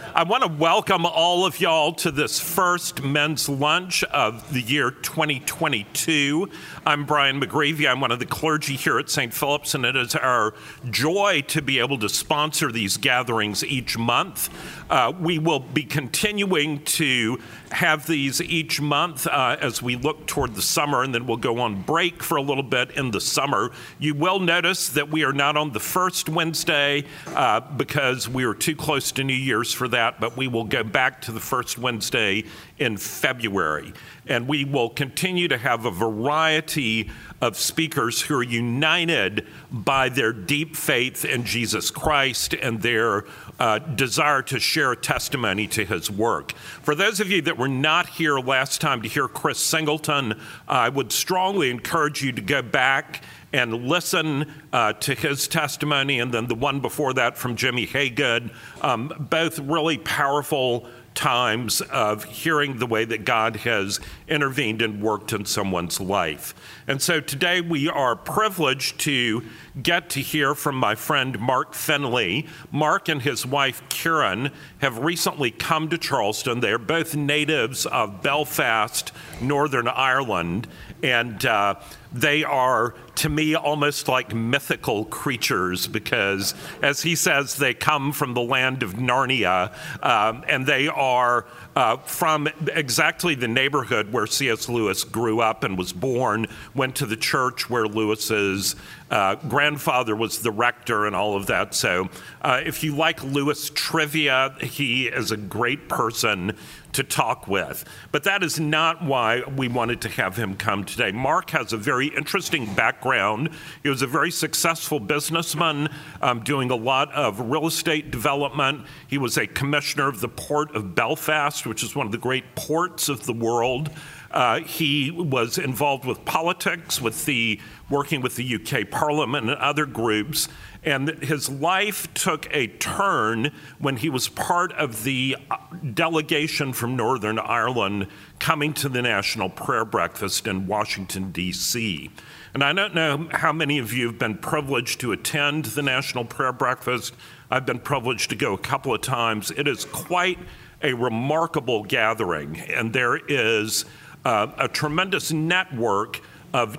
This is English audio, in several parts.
I want to welcome all of y'all to this first men's lunch of the year 2022. I'm Brian McGreevy. I'm one of the clergy here at St. Philip's, and it is our joy to be able to sponsor these gatherings each month. Uh, we will be continuing to have these each month uh, as we look toward the summer, and then we'll go on break for a little bit in the summer. You will notice that we are not on the first Wednesday uh, because we are too close to New Year's for that, but we will go back to the first Wednesday in February. And we will continue to have a variety of speakers who are united by their deep faith in Jesus Christ and their uh, desire to share testimony to his work. For those of you that were not here last time to hear Chris Singleton, I would strongly encourage you to go back and listen uh, to his testimony, and then the one before that from Jimmy Haygood. Um, both really powerful times of hearing the way that God has intervened and worked in someone's life. And so today we are privileged to get to hear from my friend Mark Finlay. Mark and his wife Karen have recently come to Charleston. They are both natives of Belfast, Northern Ireland, and uh, they are to me almost like mythical creatures because, as he says, they come from the land of Narnia um, and they are uh, from exactly the neighborhood where C.S. Lewis grew up and was born, went to the church where Lewis's uh, grandfather was the rector and all of that. So, uh, if you like Lewis trivia, he is a great person to talk with. But that is not why we wanted to have him come today. Mark has a very interesting background. He was a very successful businessman um, doing a lot of real estate development. He was a commissioner of the Port of Belfast, which is one of the great ports of the world. Uh, he was involved with politics, with the working with the UK Parliament and other groups. And his life took a turn when he was part of the uh, delegation from Northern Ireland coming to the National Prayer Breakfast in Washington, D.C. And I don't know how many of you have been privileged to attend the National Prayer Breakfast. I've been privileged to go a couple of times. It is quite a remarkable gathering, and there is uh, a tremendous network of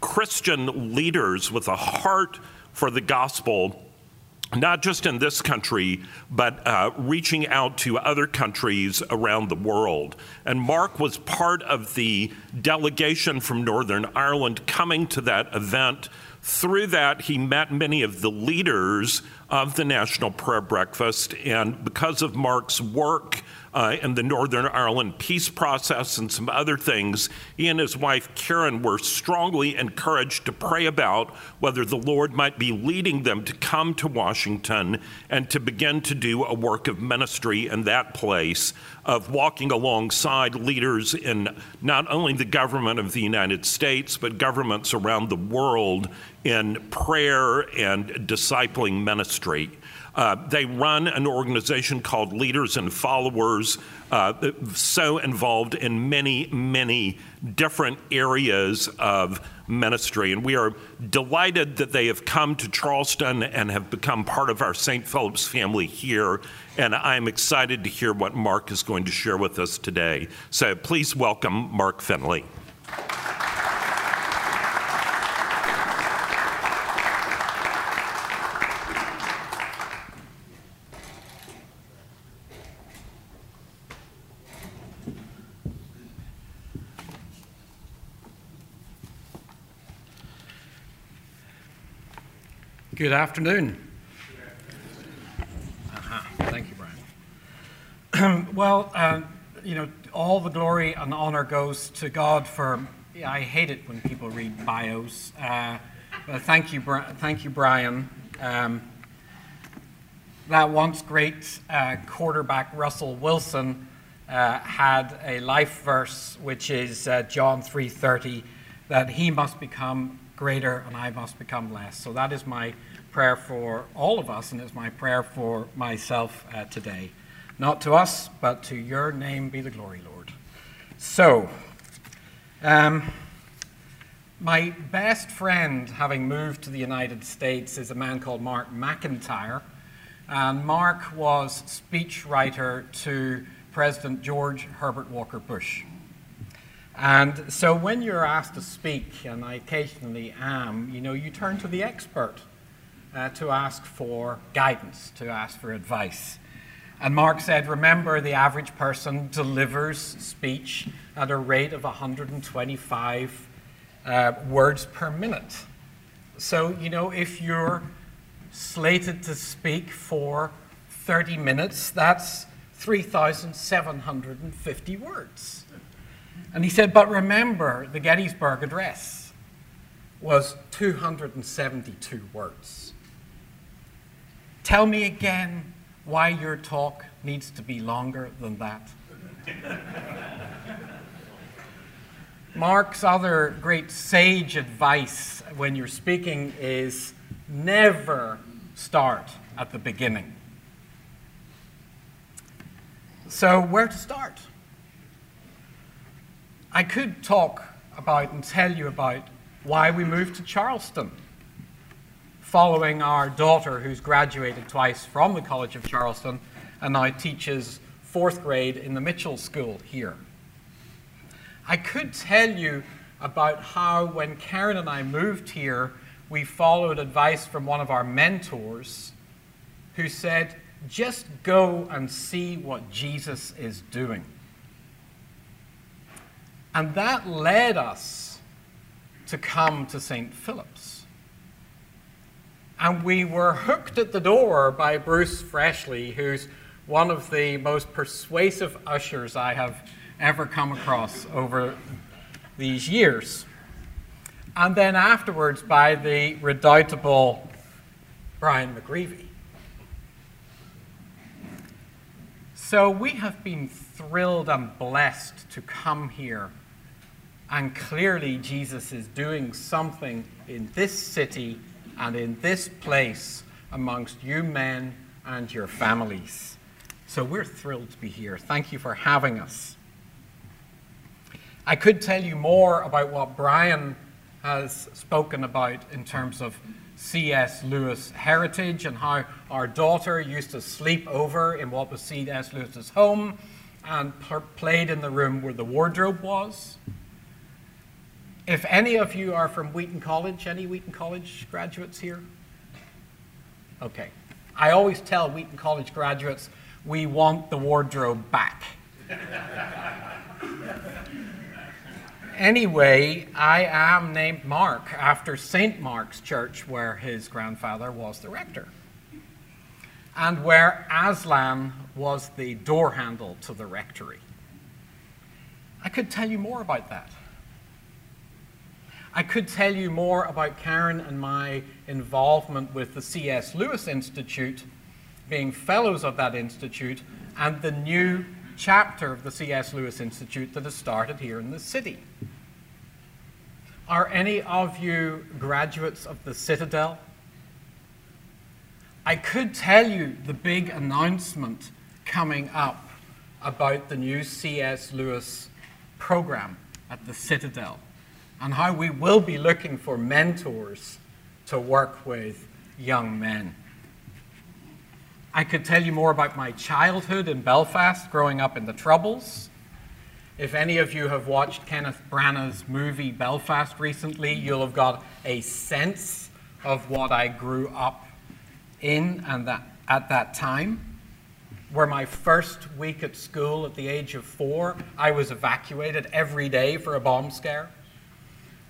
Christian leaders with a heart for the gospel, not just in this country, but uh, reaching out to other countries around the world. And Mark was part of the delegation from Northern Ireland coming to that event. Through that, he met many of the leaders of the National Prayer Breakfast. And because of Mark's work, uh, in the Northern Ireland peace process and some other things, he and his wife Karen were strongly encouraged to pray about whether the Lord might be leading them to come to Washington and to begin to do a work of ministry in that place, of walking alongside leaders in not only the government of the United States, but governments around the world in prayer and discipling ministry. Uh, they run an organization called Leaders and Followers, uh, so involved in many, many different areas of ministry. And we are delighted that they have come to Charleston and have become part of our St. Philip's family here. And I'm excited to hear what Mark is going to share with us today. So please welcome Mark Finlay. Good afternoon. Uh-huh. Thank you, Brian. well, uh, you know, all the glory and honor goes to God for. Yeah, I hate it when people read bios. Uh, but thank you, thank you, Brian. Um, that once great uh, quarterback Russell Wilson uh, had a life verse, which is uh, John three thirty, that he must become greater and I must become less. So that is my prayer for all of us, and it's my prayer for myself uh, today. Not to us, but to your name be the glory, Lord. So, um, my best friend, having moved to the United States, is a man called Mark McIntyre. and Mark was speechwriter to President George Herbert Walker Bush. And so when you're asked to speak, and I occasionally am, you know, you turn to the expert uh, to ask for guidance, to ask for advice. And Mark said, remember, the average person delivers speech at a rate of 125 uh, words per minute. So, you know, if you're slated to speak for 30 minutes, that's 3,750 words. And he said, but remember, the Gettysburg Address was 272 words. Tell me again why your talk needs to be longer than that. Mark's other great sage advice when you're speaking is never start at the beginning. So, where to start? I could talk about and tell you about why we moved to Charleston following our daughter, who's graduated twice from the College of Charleston and now teaches fourth grade in the Mitchell School here. I could tell you about how, when Karen and I moved here, we followed advice from one of our mentors who said, just go and see what Jesus is doing. And that led us to come to St. Philip's. And we were hooked at the door by Bruce Freshley, who's one of the most persuasive ushers I have ever come across over these years. And then afterwards by the redoubtable Brian McGreevy. So we have been thrilled and blessed to come here. And clearly, Jesus is doing something in this city and in this place amongst you men and your families. So we're thrilled to be here. Thank you for having us. I could tell you more about what Brian has spoken about in terms of C.S. Lewis heritage and how our daughter used to sleep over in what was C.S. Lewis's home and played in the room where the wardrobe was. If any of you are from Wheaton College, any Wheaton College graduates here? Okay. I always tell Wheaton College graduates we want the wardrobe back. Anyway, I am named Mark after St. Mark's Church, where his grandfather was the rector, and where Aslan was the door handle to the rectory. I could tell you more about that. I could tell you more about Karen and my involvement with the C.S. Lewis Institute, being fellows of that institute, and the new chapter of the C.S. Lewis Institute that has started here in the city. Are any of you graduates of the Citadel? I could tell you the big announcement coming up about the new C.S. Lewis program at the Citadel and how we will be looking for mentors to work with young men. I could tell you more about my childhood in Belfast, growing up in the Troubles. If any of you have watched Kenneth Branagh's movie Belfast recently, you'll have got a sense of what I grew up in and that, at that time. Where my first week at school at the age of four, I was evacuated every day for a bomb scare.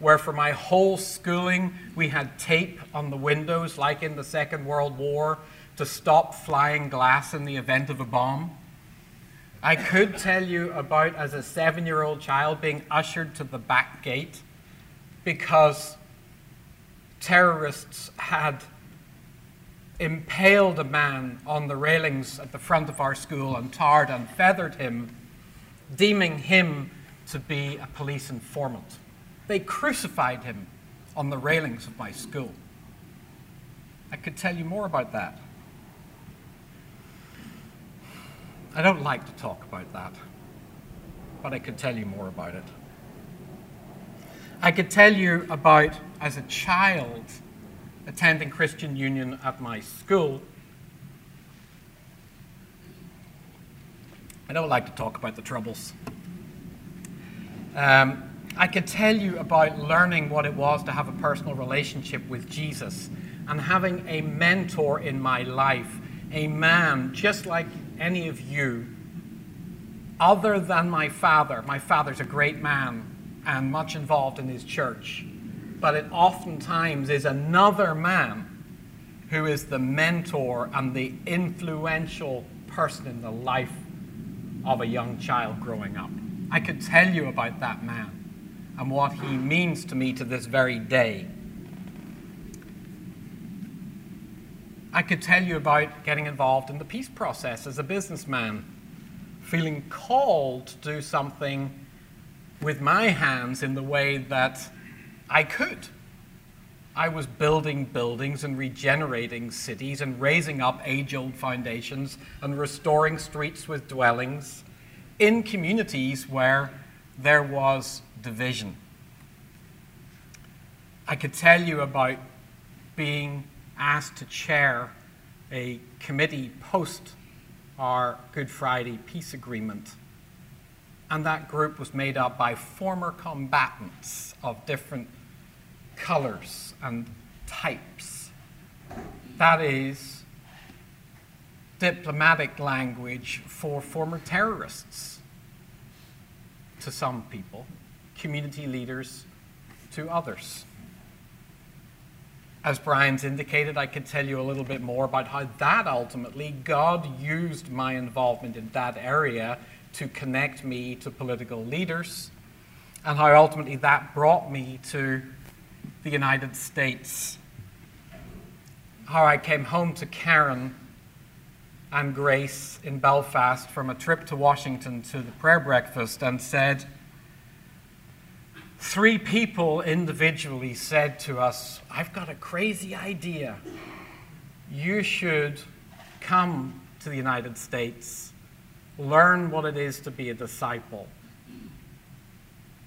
Where for my whole schooling, we had tape on the windows, like in the Second World War, to stop flying glass in the event of a bomb. I could tell you about as a seven year old child being ushered to the back gate because terrorists had impaled a man on the railings at the front of our school and tarred and feathered him, deeming him to be a police informant. They crucified him on the railings of my school. I could tell you more about that. I don't like to talk about that, but I could tell you more about it. I could tell you about, as a child, attending Christian Union at my school. I don't like to talk about the troubles. Um, I could tell you about learning what it was to have a personal relationship with Jesus and having a mentor in my life, a man just like any of you, other than my father. My father's a great man and much involved in his church, but it oftentimes is another man who is the mentor and the influential person in the life of a young child growing up. I could tell you about that man and what he means to me to this very day. I could tell you about getting involved in the peace process as a businessman, feeling called to do something with my hands in the way that I could. I was building buildings and regenerating cities and raising up age old foundations and restoring streets with dwellings in communities where there was division. I could tell you about being asked to chair a committee post our Good Friday peace agreement. And that group was made up by former combatants of different colors and types. That is diplomatic language for former terrorists to some people, community leaders to others. As Brian's indicated, I could tell you a little bit more about how that ultimately, God used my involvement in that area to connect me to political leaders, and how ultimately that brought me to the United States. How I came home to Karen and Grace in Belfast from a trip to Washington to the prayer breakfast and said, Three people individually said to us, I've got a crazy idea. You should come to the United States, learn what it is to be a disciple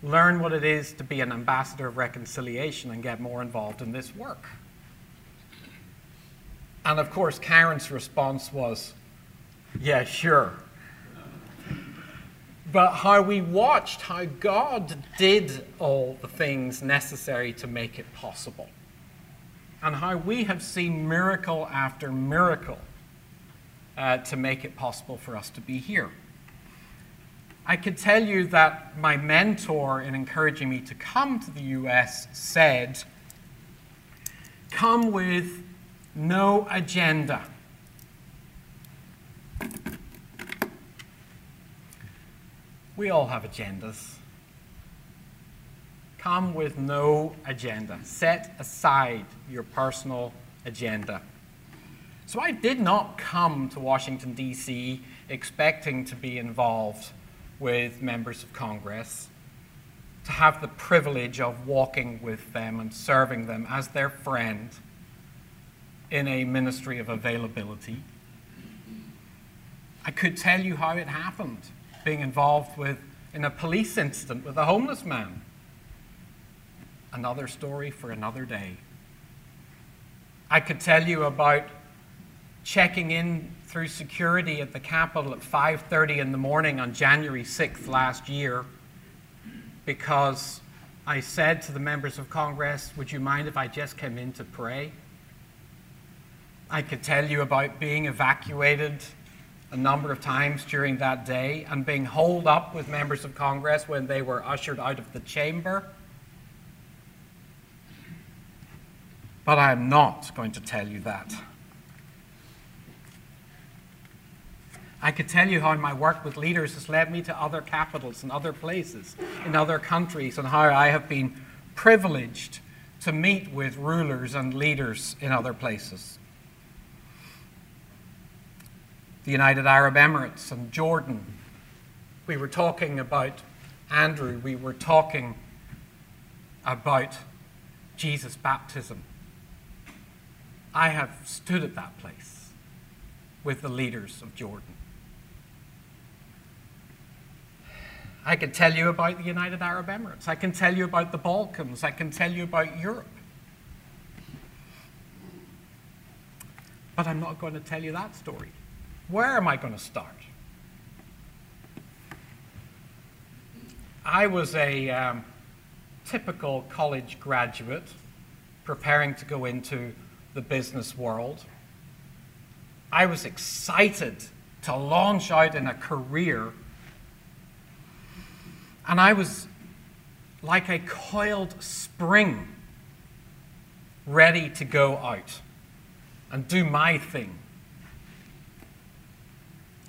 learn what it is to be an ambassador of reconciliation and get more involved in this work. And of course, Karen's response was, Yeah, sure. But how we watched how God did all the things necessary to make it possible. And how we have seen miracle after miracle uh, to make it possible for us to be here. I could tell you that my mentor, in encouraging me to come to the US, said, Come with no agenda. We all have agendas. Come with no agenda. Set aside your personal agenda. So I did not come to Washington, D.C. expecting to be involved with members of Congress, to have the privilege of walking with them and serving them as their friend in a ministry of availability. I could tell you how it happened, being involved with in a police incident with a homeless man. Another story for another day. I could tell you about checking in through security at the Capitol at 5:30 in the morning on January 6th last year because I said to the members of Congress, "Would you mind if I just came in to pray?" I could tell you about being evacuated a number of times during that day and being holed up with members of Congress when they were ushered out of the chamber. But I'm not going to tell you that. I could tell you how my work with leaders has led me to other capitals and other places in other countries, and how I have been privileged to meet with rulers and leaders in other places. The United Arab Emirates and Jordan. We were talking about Andrew, we were talking about Jesus' baptism. I have stood at that place with the leaders of Jordan. I can tell you about the United Arab Emirates. I can tell you about the Balkans. I can tell you about Europe. But I'm not going to tell you that story. Where am I going to start? I was a um, typical college graduate preparing to go into the business world. I was excited to launch out in a career. And I was like a coiled spring, ready to go out and do my thing.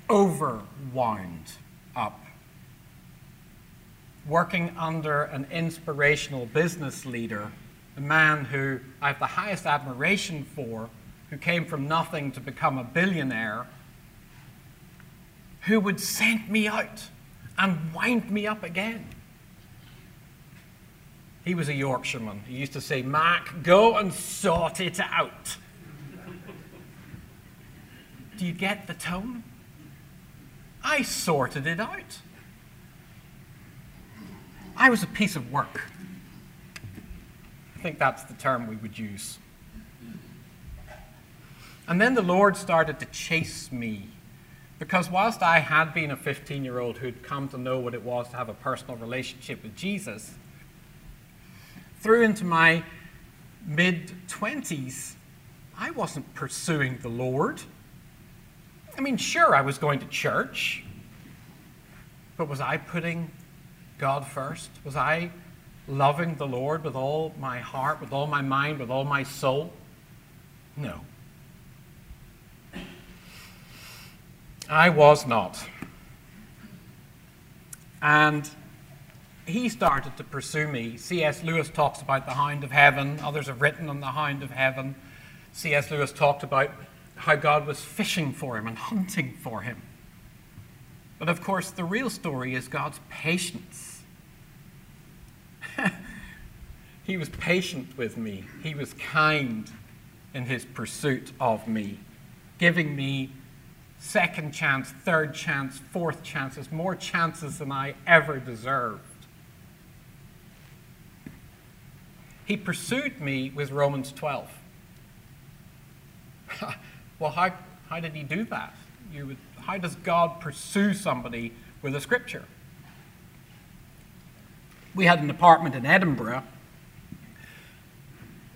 Overwound up. Working under an inspirational business leader, a man who I have the highest admiration for, who came from nothing to become a billionaire, who would send me out and wind me up again. He was a Yorkshireman. He used to say, Mac, go and sort it out. Do you get the tone? I sorted it out. I was a piece of work. I think that's the term we would use. And then the Lord started to chase me. Because whilst I had been a 15 year old who'd come to know what it was to have a personal relationship with Jesus, through into my mid 20s, I wasn't pursuing the Lord. I mean, sure, I was going to church, but was I putting God first? Was I loving the Lord with all my heart, with all my mind, with all my soul? No. I was not. And he started to pursue me. C.S. Lewis talks about the hound of heaven, others have written on the hound of heaven. C.S. Lewis talked about how God was fishing for him and hunting for him. But of course, the real story is God's patience. he was patient with me, He was kind in His pursuit of me, giving me second chance, third chance, fourth chances, more chances than I ever deserved. He pursued me with Romans 12. well, how, how did he do that? You would, how does God pursue somebody with a scripture? We had an apartment in Edinburgh.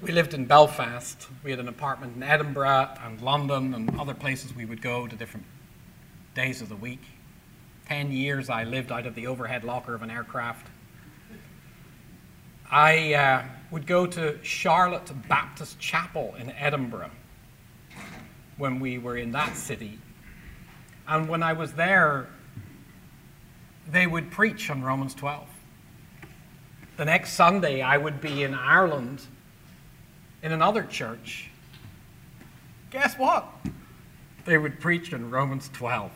We lived in Belfast. We had an apartment in Edinburgh and London and other places we would go to different days of the week. Ten years I lived out of the overhead locker of an aircraft. I uh, would go to Charlotte Baptist Chapel in Edinburgh when we were in that city. And when I was there, they would preach on Romans 12. The next Sunday, I would be in Ireland in another church. Guess what? They would preach on Romans 12.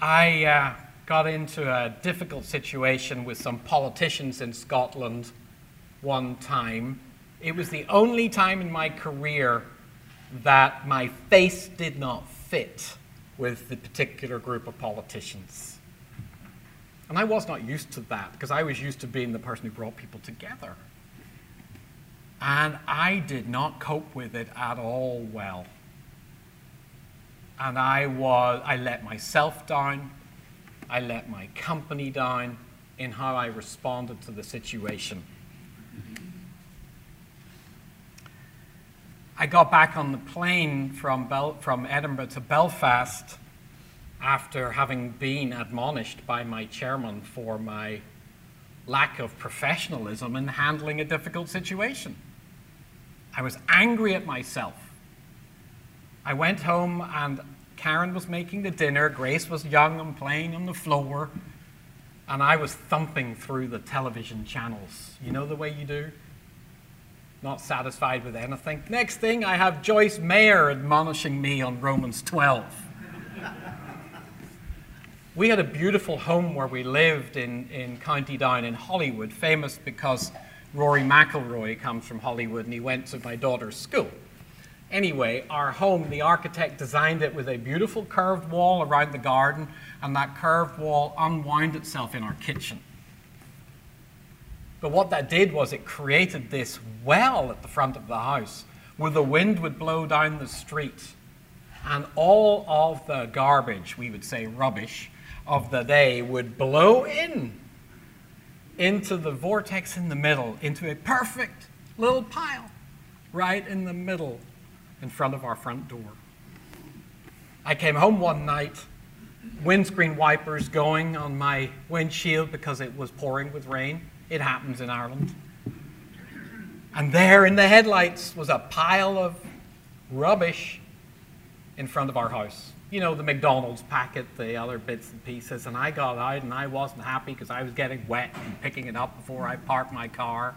I uh, got into a difficult situation with some politicians in Scotland one time. It was the only time in my career that my face did not fit with the particular group of politicians. And I was not used to that because I was used to being the person who brought people together. And I did not cope with it at all well. And I was I let myself down. I let my company down in how I responded to the situation. I got back on the plane from, Bel- from Edinburgh to Belfast after having been admonished by my chairman for my lack of professionalism in handling a difficult situation. I was angry at myself. I went home and Karen was making the dinner, Grace was young and playing on the floor, and I was thumping through the television channels. You know the way you do? Not satisfied with anything. Next thing, I have Joyce Meyer admonishing me on Romans 12. we had a beautiful home where we lived in, in County Down in Holywood, famous because Rory McIlroy comes from Holywood and he went to my daughter's school. Anyway, our home, the architect designed it with a beautiful curved wall around the garden, and that curved wall unwound itself in our kitchen. But what that did was it created this well at the front of the house where the wind would blow down the street and all of the garbage, we would say rubbish, of the day would blow in into the vortex in the middle, into a perfect little pile right in the middle in front of our front door. I came home one night, windscreen wipers going on my windshield because it was pouring with rain. It happens in Ireland. And there in the headlights was a pile of rubbish in front of our house. You know, the McDonald's packet, the other bits and pieces. And I got out and I wasn't happy because I was getting wet and picking it up before I parked my car.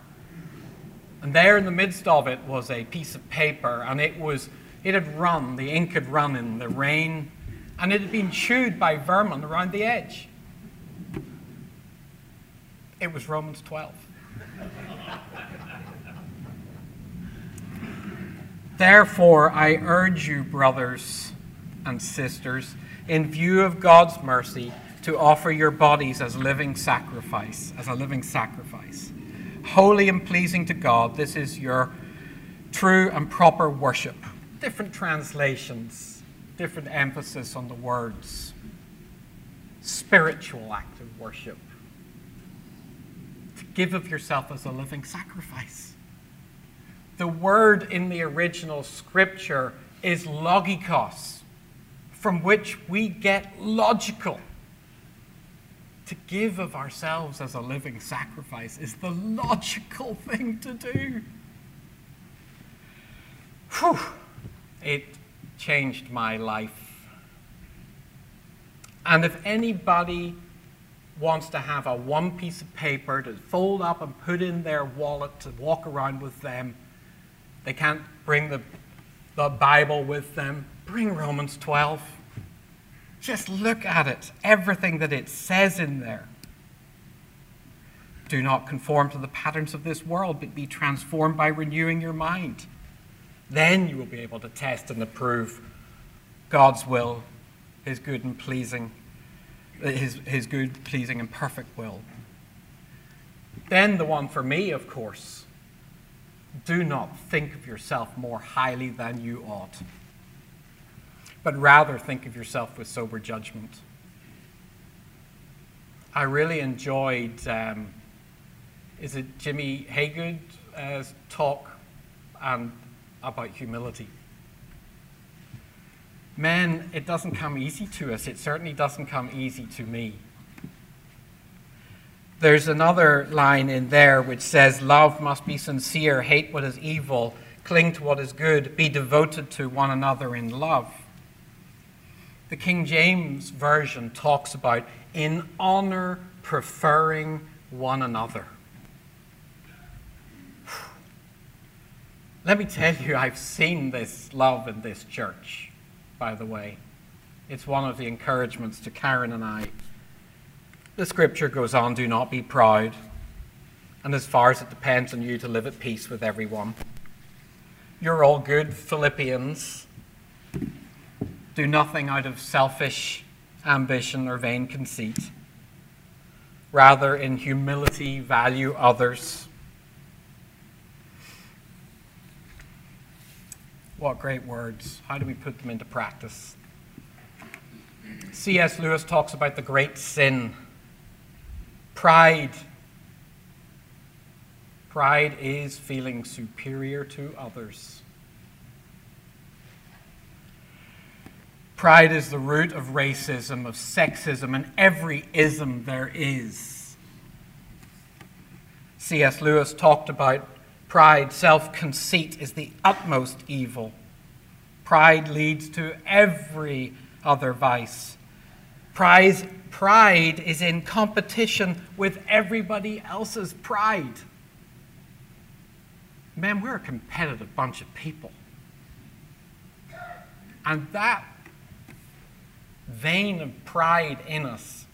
And there in the midst of it was a piece of paper, and it was it had run, the ink had run in the rain, and it had been chewed by vermin around the edge. It was Romans 12. Therefore, I urge you, brothers and sisters, in view of God's mercy, to offer your bodies as living sacrifice, as a living sacrifice, holy and pleasing to God. This is your true and proper worship. Different translations, different emphasis on the words. Spiritual act of worship. Give of yourself as a living sacrifice. The word in the original scripture is logikos, from which we get logical. To give of ourselves as a living sacrifice is the logical thing to do. Whew. It changed my life. And if anybody wants to have a one piece of paper to fold up and put in their wallet to walk around with them, they can't bring the, the Bible with them. Bring Romans 12. Just look at it, everything that it says in there. Do not conform to the patterns of this world, but be transformed by renewing your mind. Then you will be able to test and approve God's will, His good and pleasing, His, his good, pleasing, and perfect will. Then the one for me, of course do not think of yourself more highly than you ought, but rather think of yourself with sober judgment. I really enjoyed, um, is it Jimmy Haygood's talk and about humility? Men, it doesn't come easy to us. It certainly doesn't come easy to me. There's another line in there which says, Love must be sincere, hate what is evil, cling to what is good, be devoted to one another in love. The King James Version talks about in honor preferring one another. Let me tell you, I've seen this love in this church, by the way. It's one of the encouragements to Karen and I the scripture goes on do not be proud, and as far as it depends on you to live at peace with everyone. You're all good Philippians. Do nothing out of selfish ambition or vain conceit. Rather, in humility, value others. What great words. How do we put them into practice? C.S. Lewis talks about the great sin Pride. Pride is feeling superior to others. Pride is the root of racism, of sexism, and every ism there is. C.S. Lewis talked about pride, self conceit is the utmost evil. Pride leads to every other vice. Pride, pride is in competition with everybody else's pride. Man, we're a competitive bunch of people. And that vein of pride in us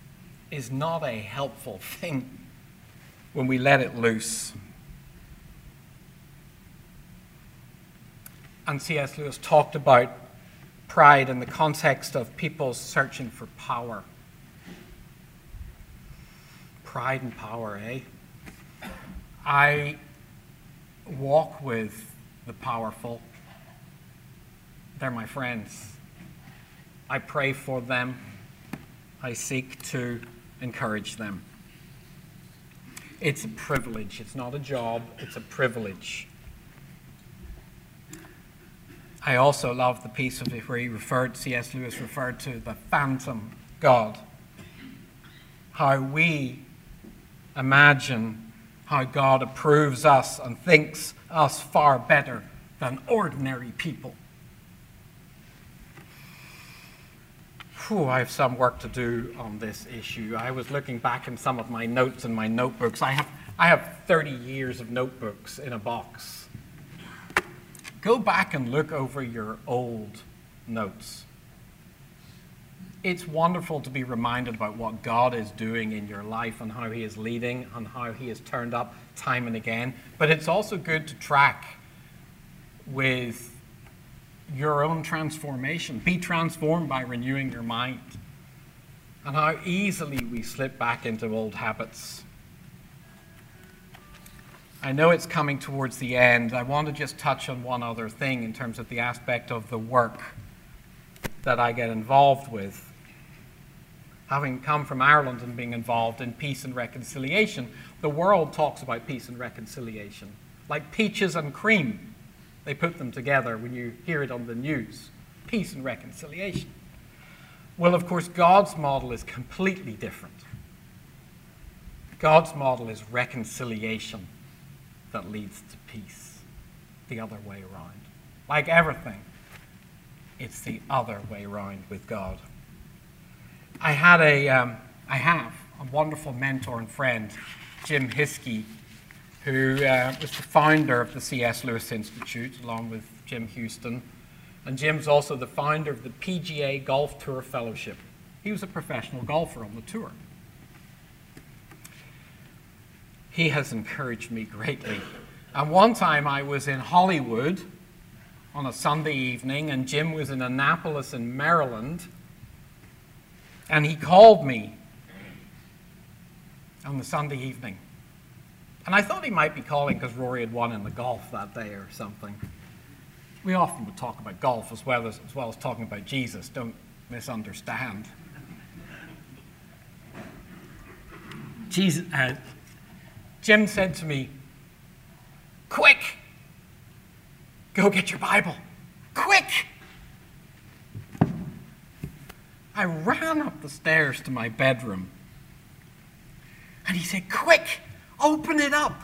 is not a helpful thing when we let it loose. And C.S. Lewis talked about pride in the context of people searching for power. Pride and power, eh? I walk with the powerful. They're my friends. I pray for them. I seek to encourage them. It's a privilege. It's not a job, it's a privilege. I also love the piece of it where he referred, C.S. Lewis referred to the phantom God. How we imagine how God approves us and thinks us far better than ordinary people. Whew, I have some work to do on this issue. I was looking back in some of my notes in my notebooks. I have, I have 30 years of notebooks in a box. Go back and look over your old notes. It's wonderful to be reminded about what God is doing in your life and how He is leading and how He has turned up time and again. But it's also good to track with your own transformation. Be transformed by renewing your mind. And how easily we slip back into old habits. I know it's coming towards the end. I want to just touch on one other thing in terms of the aspect of the work that I get involved with. Having come from Ireland and being involved in peace and reconciliation, the world talks about peace and reconciliation like peaches and cream. They put them together when you hear it on the news peace and reconciliation. Well, of course, God's model is completely different. God's model is reconciliation that leads to peace, the other way around. Like everything, it's the other way around with God. I had a, um, I have a wonderful mentor and friend, Jim Hiskey, who uh, was the founder of the C.S. Lewis Institute, along with Jim Houston. And Jim's also the founder of the PGA Golf Tour Fellowship. He was a professional golfer on the tour. He has encouraged me greatly. And one time I was in Holywood on a Sunday evening, and Jim was in Annapolis in Maryland. And he called me on the Sunday evening. And I thought he might be calling because Rory had won in the golf that day or something. We often would talk about golf as well as, as, well as talking about Jesus. Don't misunderstand. Jesus, uh, Jim said to me, Quick! Go get your Bible. Quick! I ran up the stairs to my bedroom. And he said, Quick! Open it up.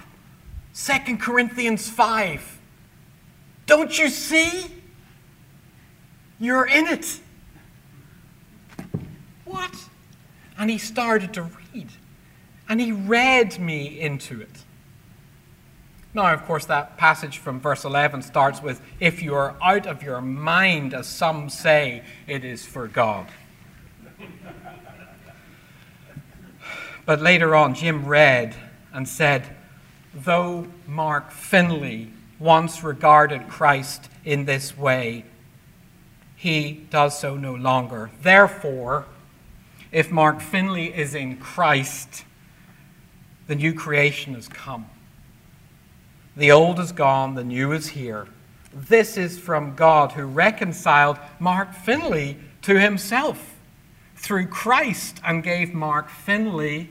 Second Corinthians 5. Don't you see? You're in it. What? And he started to read. And he read me into it. Now, of course, that passage from verse 11 starts with, If you are out of your mind, as some say, it is for God. But later on, Jim read and said, Though Mark Finlay once regarded Christ in this way, he does so no longer. Therefore, if Mark Finlay is in Christ, the new creation has come. The old is gone, the new is here. This is from God who reconciled Mark Finlay to himself through Christ and gave Mark Finlay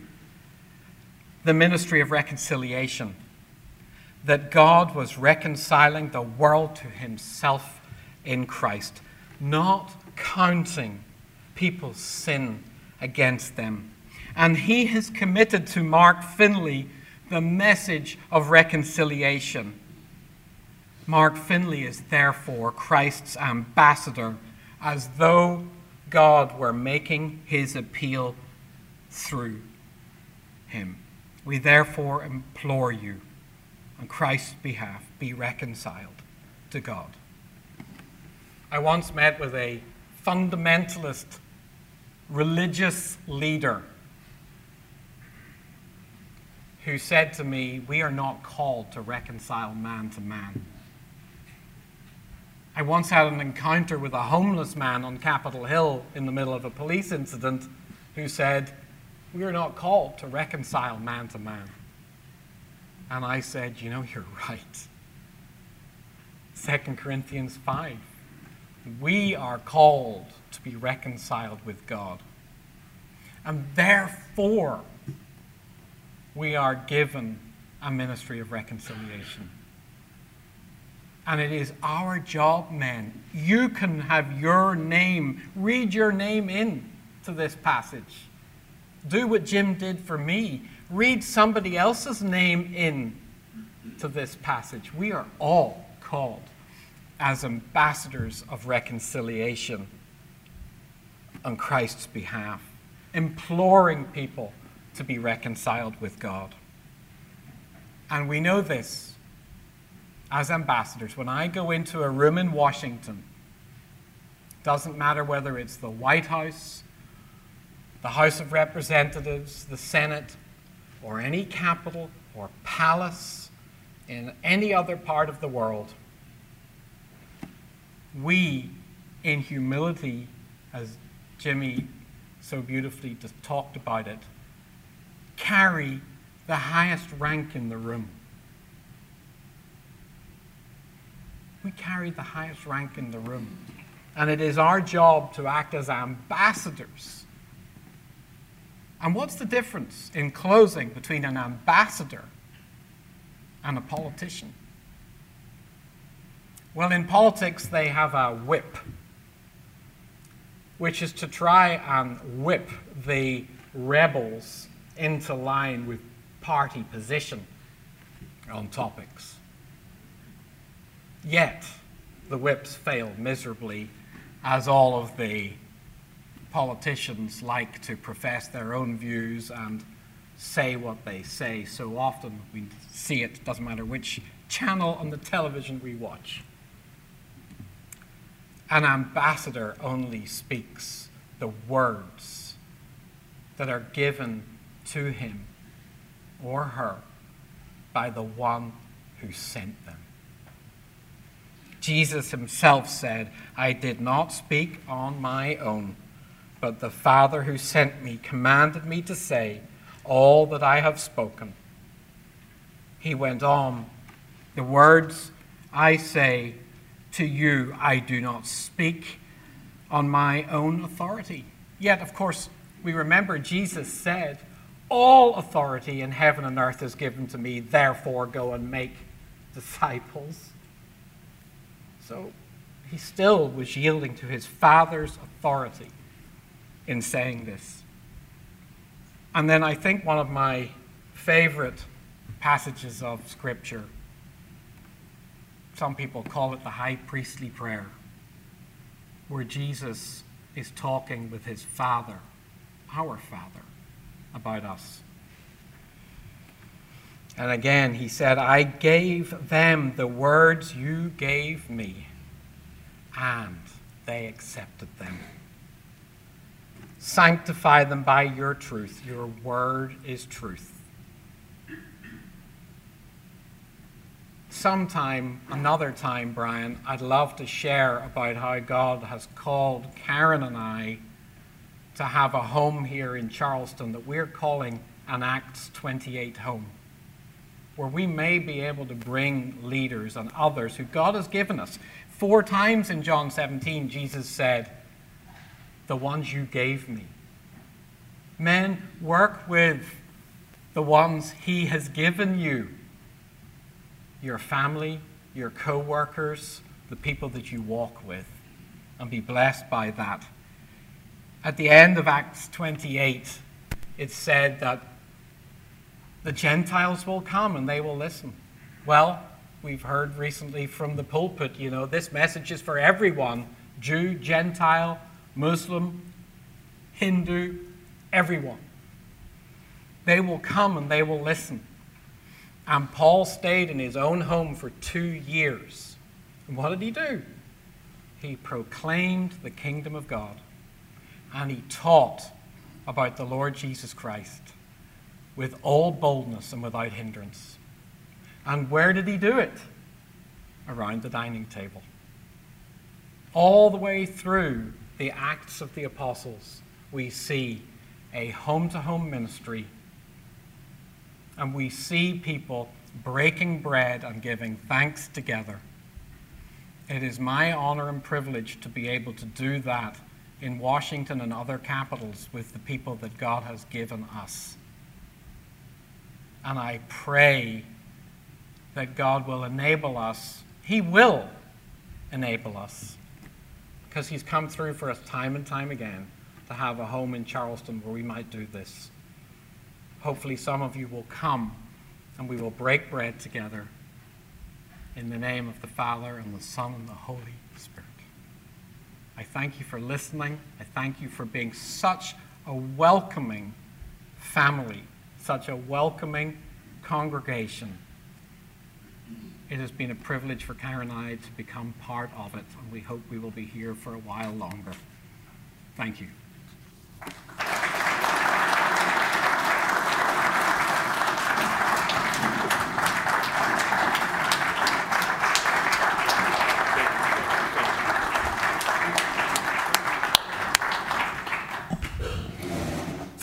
the ministry of reconciliation. That God was reconciling the world to himself in Christ, not counting people's sin against them. And he has committed to Mark Finlay the message of reconciliation. Mark Finlay is therefore Christ's ambassador, as though God were making his appeal through him. We therefore implore you, on Christ's behalf, be reconciled to God. I once met with a fundamentalist religious leader who said to me, We are not called to reconcile man to man. I once had an encounter with a homeless man on Capitol Hill in the middle of a police incident who said, we are not called to reconcile man to man. And I said, You know, you're right. 2 Corinthians 5. We are called to be reconciled with God. And therefore, we are given a ministry of reconciliation. And it is our job, men. You can have your name, read your name in to this passage. Do what Jim did for me. Read somebody else's name in to this passage. We are all called as ambassadors of reconciliation on Christ's behalf, imploring people to be reconciled with God. And we know this as ambassadors. When I go into a room in Washington, doesn't matter whether it's the White House, the House of Representatives, the Senate, or any capital or palace in any other part of the world, we, in humility, as Jimmy so beautifully just talked about it, carry the highest rank in the room. We carry the highest rank in the room. And it is our job to act as ambassadors. And what's the difference in closing between an ambassador and a politician? Well, in politics, they have a whip, which is to try and whip the rebels into line with party position on topics. Yet, the whips fail miserably, as all of the politicians like to profess their own views and say what they say. So often we see it, doesn't matter which channel on the television we watch. An ambassador only speaks the words that are given to him or her by the one who sent them. Jesus himself said, I did not speak on my own, but the Father who sent me commanded me to say all that I have spoken. He went on, The words I say to you, I do not speak on my own authority. Yet, of course, we remember Jesus said, all authority in heaven and earth is given to me, therefore go and make disciples. So he still was yielding to his Father's authority in saying this. And then I think one of my favorite passages of Scripture, some people call it the high priestly prayer, where Jesus is talking with his Father, our Father about us. And again, he said, I gave them the words you gave me, and they accepted them. Sanctify them by your truth. Your word is truth. Sometime, another time, Brian, I'd love to share about how God has called Karen and I to have a home here in Charleston that we're calling an Acts 28 home, where we may be able to bring leaders and others who God has given us. Four times in John 17, Jesus said, The ones you gave me. Men, work with the ones He has given you your family, your co workers, the people that you walk with, and be blessed by that. At the end of Acts 28, it said that the Gentiles will come and they will listen. Well, we've heard recently from the pulpit, you know, this message is for everyone Jew, Gentile, Muslim, Hindu, everyone. They will come and they will listen. And Paul stayed in his own home for two years. And what did he do? He proclaimed the kingdom of God and he taught about the Lord Jesus Christ with all boldness and without hindrance. And where did he do it? Around the dining table. All the way through the Acts of the Apostles, we see a home to home ministry. And we see people breaking bread and giving thanks together. It is my honor and privilege to be able to do that in Washington and other capitals with the people that God has given us. And I pray that God will enable us. He will enable us because He's come through for us time and time again to have a home in Charleston where we might do this. Hopefully, some of you will come and we will break bread together in the name of the Father and the Son and the Holy thank you for listening. I thank you for being such a welcoming family, such a welcoming congregation. It has been a privilege for Karen and I to become part of it, and we hope we will be here for a while longer. Thank you.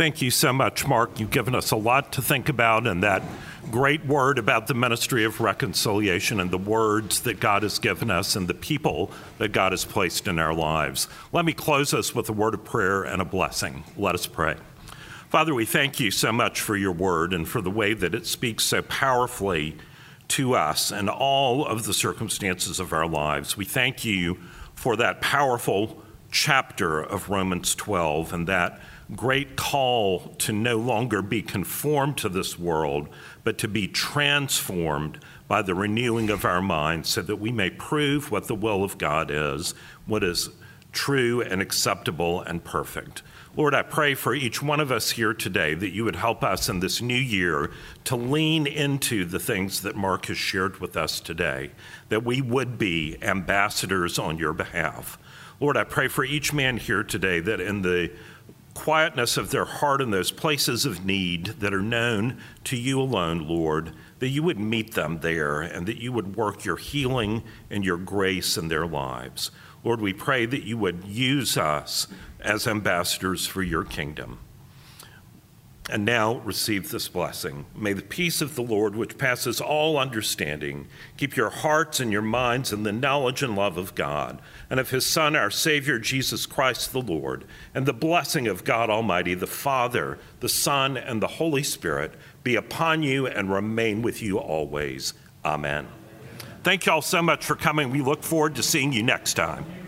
Thank you so much, Mark. You've given us a lot to think about, and that great word about the ministry of reconciliation and the words that God has given us and the people that God has placed in our lives. Let me close us with a word of prayer and a blessing. Let us pray. Father, we thank you so much for your word and for the way that it speaks so powerfully to us and all of the circumstances of our lives. We thank you for that powerful chapter of Romans 12 and that great call to no longer be conformed to this world, but to be transformed by the renewing of our minds so that we may prove what the will of God is, what is true and acceptable and perfect. Lord, I pray for each one of us here today that you would help us in this new year to lean into the things that Mark has shared with us today, that we would be ambassadors on your behalf. Lord, I pray for each man here today that in the quietness of their heart in those places of need that are known to you alone, Lord, that you would meet them there and that you would work your healing and your grace in their lives. Lord, we pray that you would use us as ambassadors for your kingdom. And now receive this blessing. May the peace of the Lord, which passes all understanding, keep your hearts and your minds in the knowledge and love of God and of his Son, our Savior, Jesus Christ the Lord, and the blessing of God Almighty, the Father, the Son, and the Holy Spirit be upon you and remain with you always. Amen. Thank you all so much for coming. We look forward to seeing you next time.